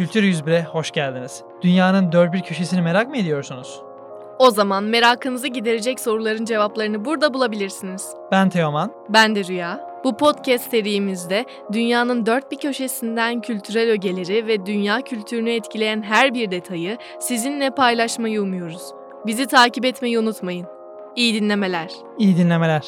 Kültür 101'e hoş geldiniz. Dünyanın dört bir köşesini merak mı ediyorsunuz? O zaman merakınızı giderecek soruların cevaplarını burada bulabilirsiniz. Ben Teoman. Ben de Rüya. Bu podcast serimizde dünyanın dört bir köşesinden kültürel ögeleri ve dünya kültürünü etkileyen her bir detayı sizinle paylaşmayı umuyoruz. Bizi takip etmeyi unutmayın. İyi dinlemeler. İyi dinlemeler.